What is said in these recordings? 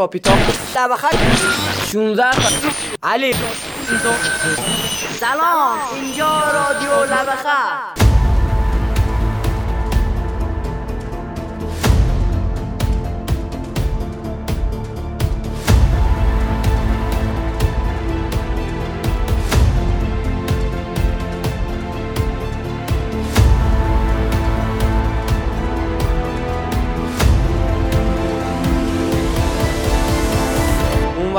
کاپیتان. طبقه 16 علی. سلام. اینجا رادیو لبخه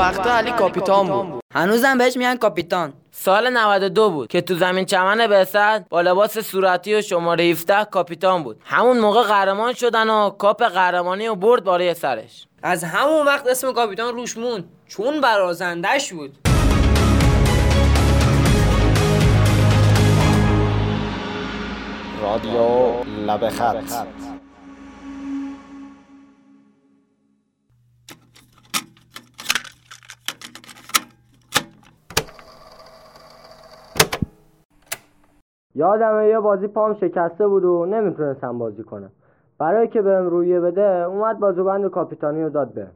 وقتا علی کاپیتان بود. هنوزم بهش میگن کاپیتان. سال 92 بود که تو زمین چمن بعثت با لباس صورتی و شماره 17 کاپیتان بود. همون موقع قهرمان شدن و کاپ قهرمانی و برد بالای سرش. از همون وقت اسم کاپیتان روش موند. چون برازندش بود. رادیو لب خط یادمه یه بازی پام شکسته بود و نمی‌تونستم بازی کنم. برای که بهم رویه بده اومد بازوبند کاپیتانی رو داد بهم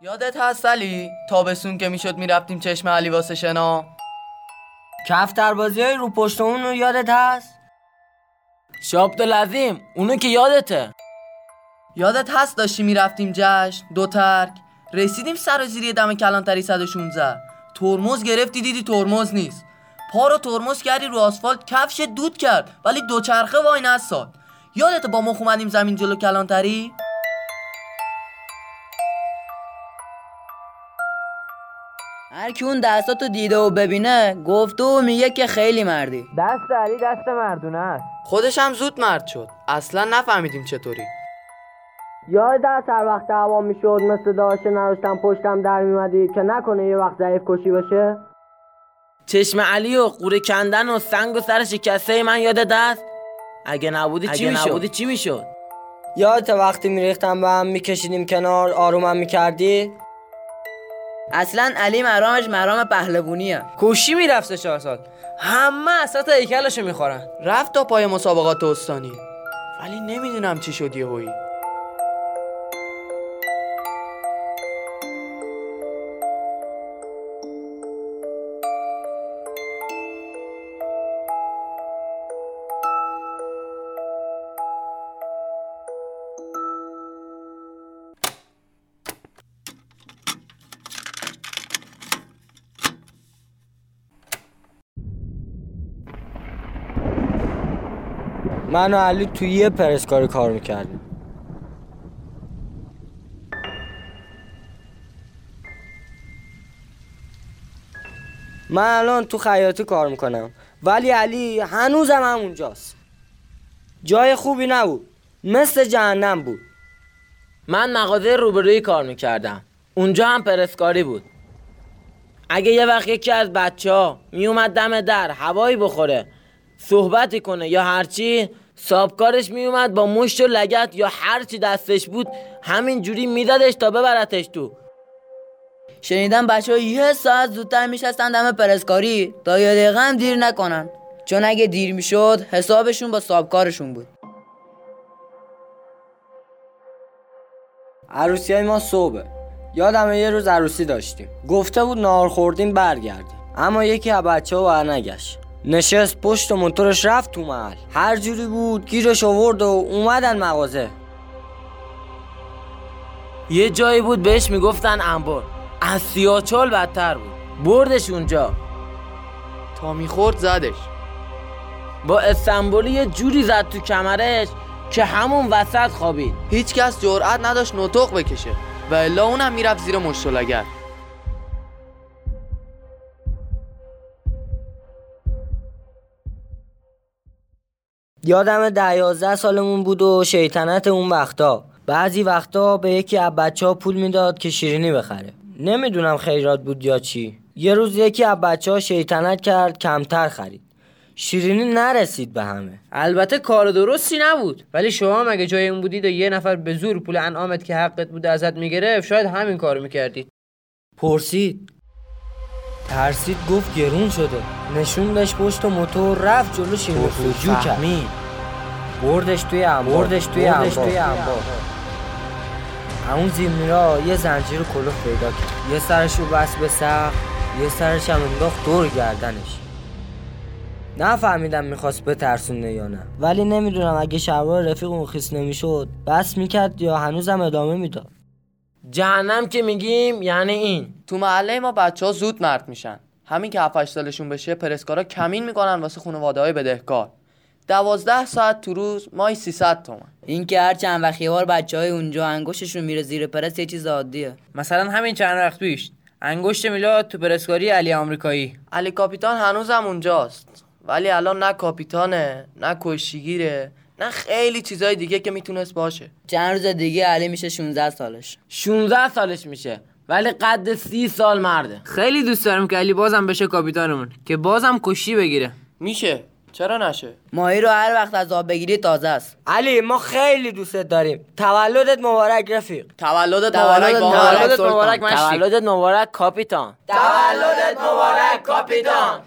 یادت هست علی؟ تابستون که می‌شد می‌رفتیم چشم علی واسه شنا. کفتر بازی های رو پشتمون رو یادت هست؟ شابت لازم اونو که یادته. یادت هست داشتیم می‌رفتیم جشن دو ترک؟ رسیدیم سر زیری دم کلانتری 116 ترمز گرفتی دیدی ترمز نیست. پا رو ترمز کردی رو آسفالت کفش دود کرد ولی دوچرخه وای نستاد یادت با مخ اومدیم زمین جلو کلانتری؟ هر کی اون دستاتو دیده و ببینه گفته و میگه که خیلی مردی. دست علی دست مردونه است. خودش هم زود مرد شد. اصلا نفهمیدیم چطوری. یاد دست هر وقت دعوا می‌شد مثل داشته نداشتم پشتم در میمدی که نکنه یه وقت ضعیف کشی بشه؟ چشم علی و قوره کندن و سنگ و سر شکسته من یادت هست اگه نبودی چی اگه می‌شد؟ نبودی چی می‌شد؟ یادت وقتی میریختم به هم میکشیدیم کنار آرومم می‌کردی؟ اصلا علی مرامش مرام پهلوونیه کوشی می‌رفت چهار سال. همه اسات هیکلشو می‌خورن. رفت تا پای مسابقات استانی. ولی نمی‌دونم چی شد یهویی. من و علی توی یه پرسکاری کار می‌کردیم. من الان تو خیاطی کار می‌کنم. ولی علی هنوزم همونجاست. جای خوبی نبود. مثل جهنم بود. من مغازه روبروی کار می‌کردم. اونجا هم پرسکاری بود. اگه یه وقت یکی از بچه ها میومد دم در هوایی بخوره صحبتی کنه یا هرچی سابکارش میومد با مشت و لگت یا هرچی دستش بود همین جوری میدادش تا ببرتش تو. شنیدم بچه ها یه ساعت زودتر میشستن دم پرسکاری. تا یه دقیقه هم دیر نکنن. چون اگه دیر می‌شد حسابشون با سابکارشون بود. عروسی های ما صبح یادمه یه روز عروسی داشتیم. گفته بود نهار خوردیم برگردیم. اما یکی از بچه ها برنگشت. نشست پشت و موتورش رفت تو محل. هر جوری بود گیرش آورد و اومدن مغازه. یه جایی بود بهش می‌گفتن انبار از سیاچال بدتر بود. بردش اونجا. تا می‌خورد زدش. با استنبولی یه جوری زد تو کمرش که همون وسط خوابید. هیچ کس جرأت نداشت نطق بکشه. و الا اونم می‌رفت زیر مشت یادم ده یازده سالمون بود و شیطنت اون وقتا. بعضی وقتا به یکی از بچه ها پول می‌داد که شیرینی بخره. نمی‌دونم خیرات بود یا چی. یه روز یکی از بچه ها شیطنت کرد کمتر خرید. شیرینی نرسید به همه. البته کار درستی نبود. ولی شما اگه جای اون بودید و یه نفر به زور پول انعامت که حقت بوده ازت می‌گرفت شاید همین کارو می‌کردید. پرسید. ترسید گفت گرون شده. نشوندش پشت موتور رفت جلو فروشی. کرد بردش توی انبار. بردش توی انبار. توی انبار. همون زیرمیرا یه زنجیر کلوف پیدا کرد. یه سرش رو بس به سقف یه سرش هم انداخت دور گردنش. نفهمیدم می‌خواست بترسونه یا نه. ولی نمی‌دونم اگه شلوار رفیق اون خیس نمی‌شد بس می‌کرد یا هنوزم ادامه می‌داد. جهنم که میگیم یعنی این. تو محله ما بچه ها زود مرد میشن. همین که 7 سالشون بشه پرسکارا کمین می‌کنن واسه خانواده های بدهکار. دوازده ساعت تو روز مای 300 تومن این که هر چند وقت یه بار بچه های اونجا انگشتشون میره زیر پرس یه چیز عادیه. مثلا همین چند وقت پیش انگشت میلاد تو پرسکاری علی آمریکایی. علی کاپیتان هنوزم اونجاست. ولی الان نه کاپیتانه نه کشتیگیره. نه خیلی چیزای دیگه که می‌تونست باشه. چند روز دیگه علی میشه 16 سالش. 16 سالش میشه ولی قد سی سال مرده. خیلی دوست دارم که علی بازم بشه کاپیتانمون که بازم کشتی بگیره. میشه. چرا نشه؟ ماهی رو هر وقت از آب بگیری تازه است. علی ما خیلی دوستت داریم. تولدت مبارک رفیق. تولدت مبارک تولدت. مبارک. تولدت مبارک کاپیتان. تولدت مبارک کاپیتان.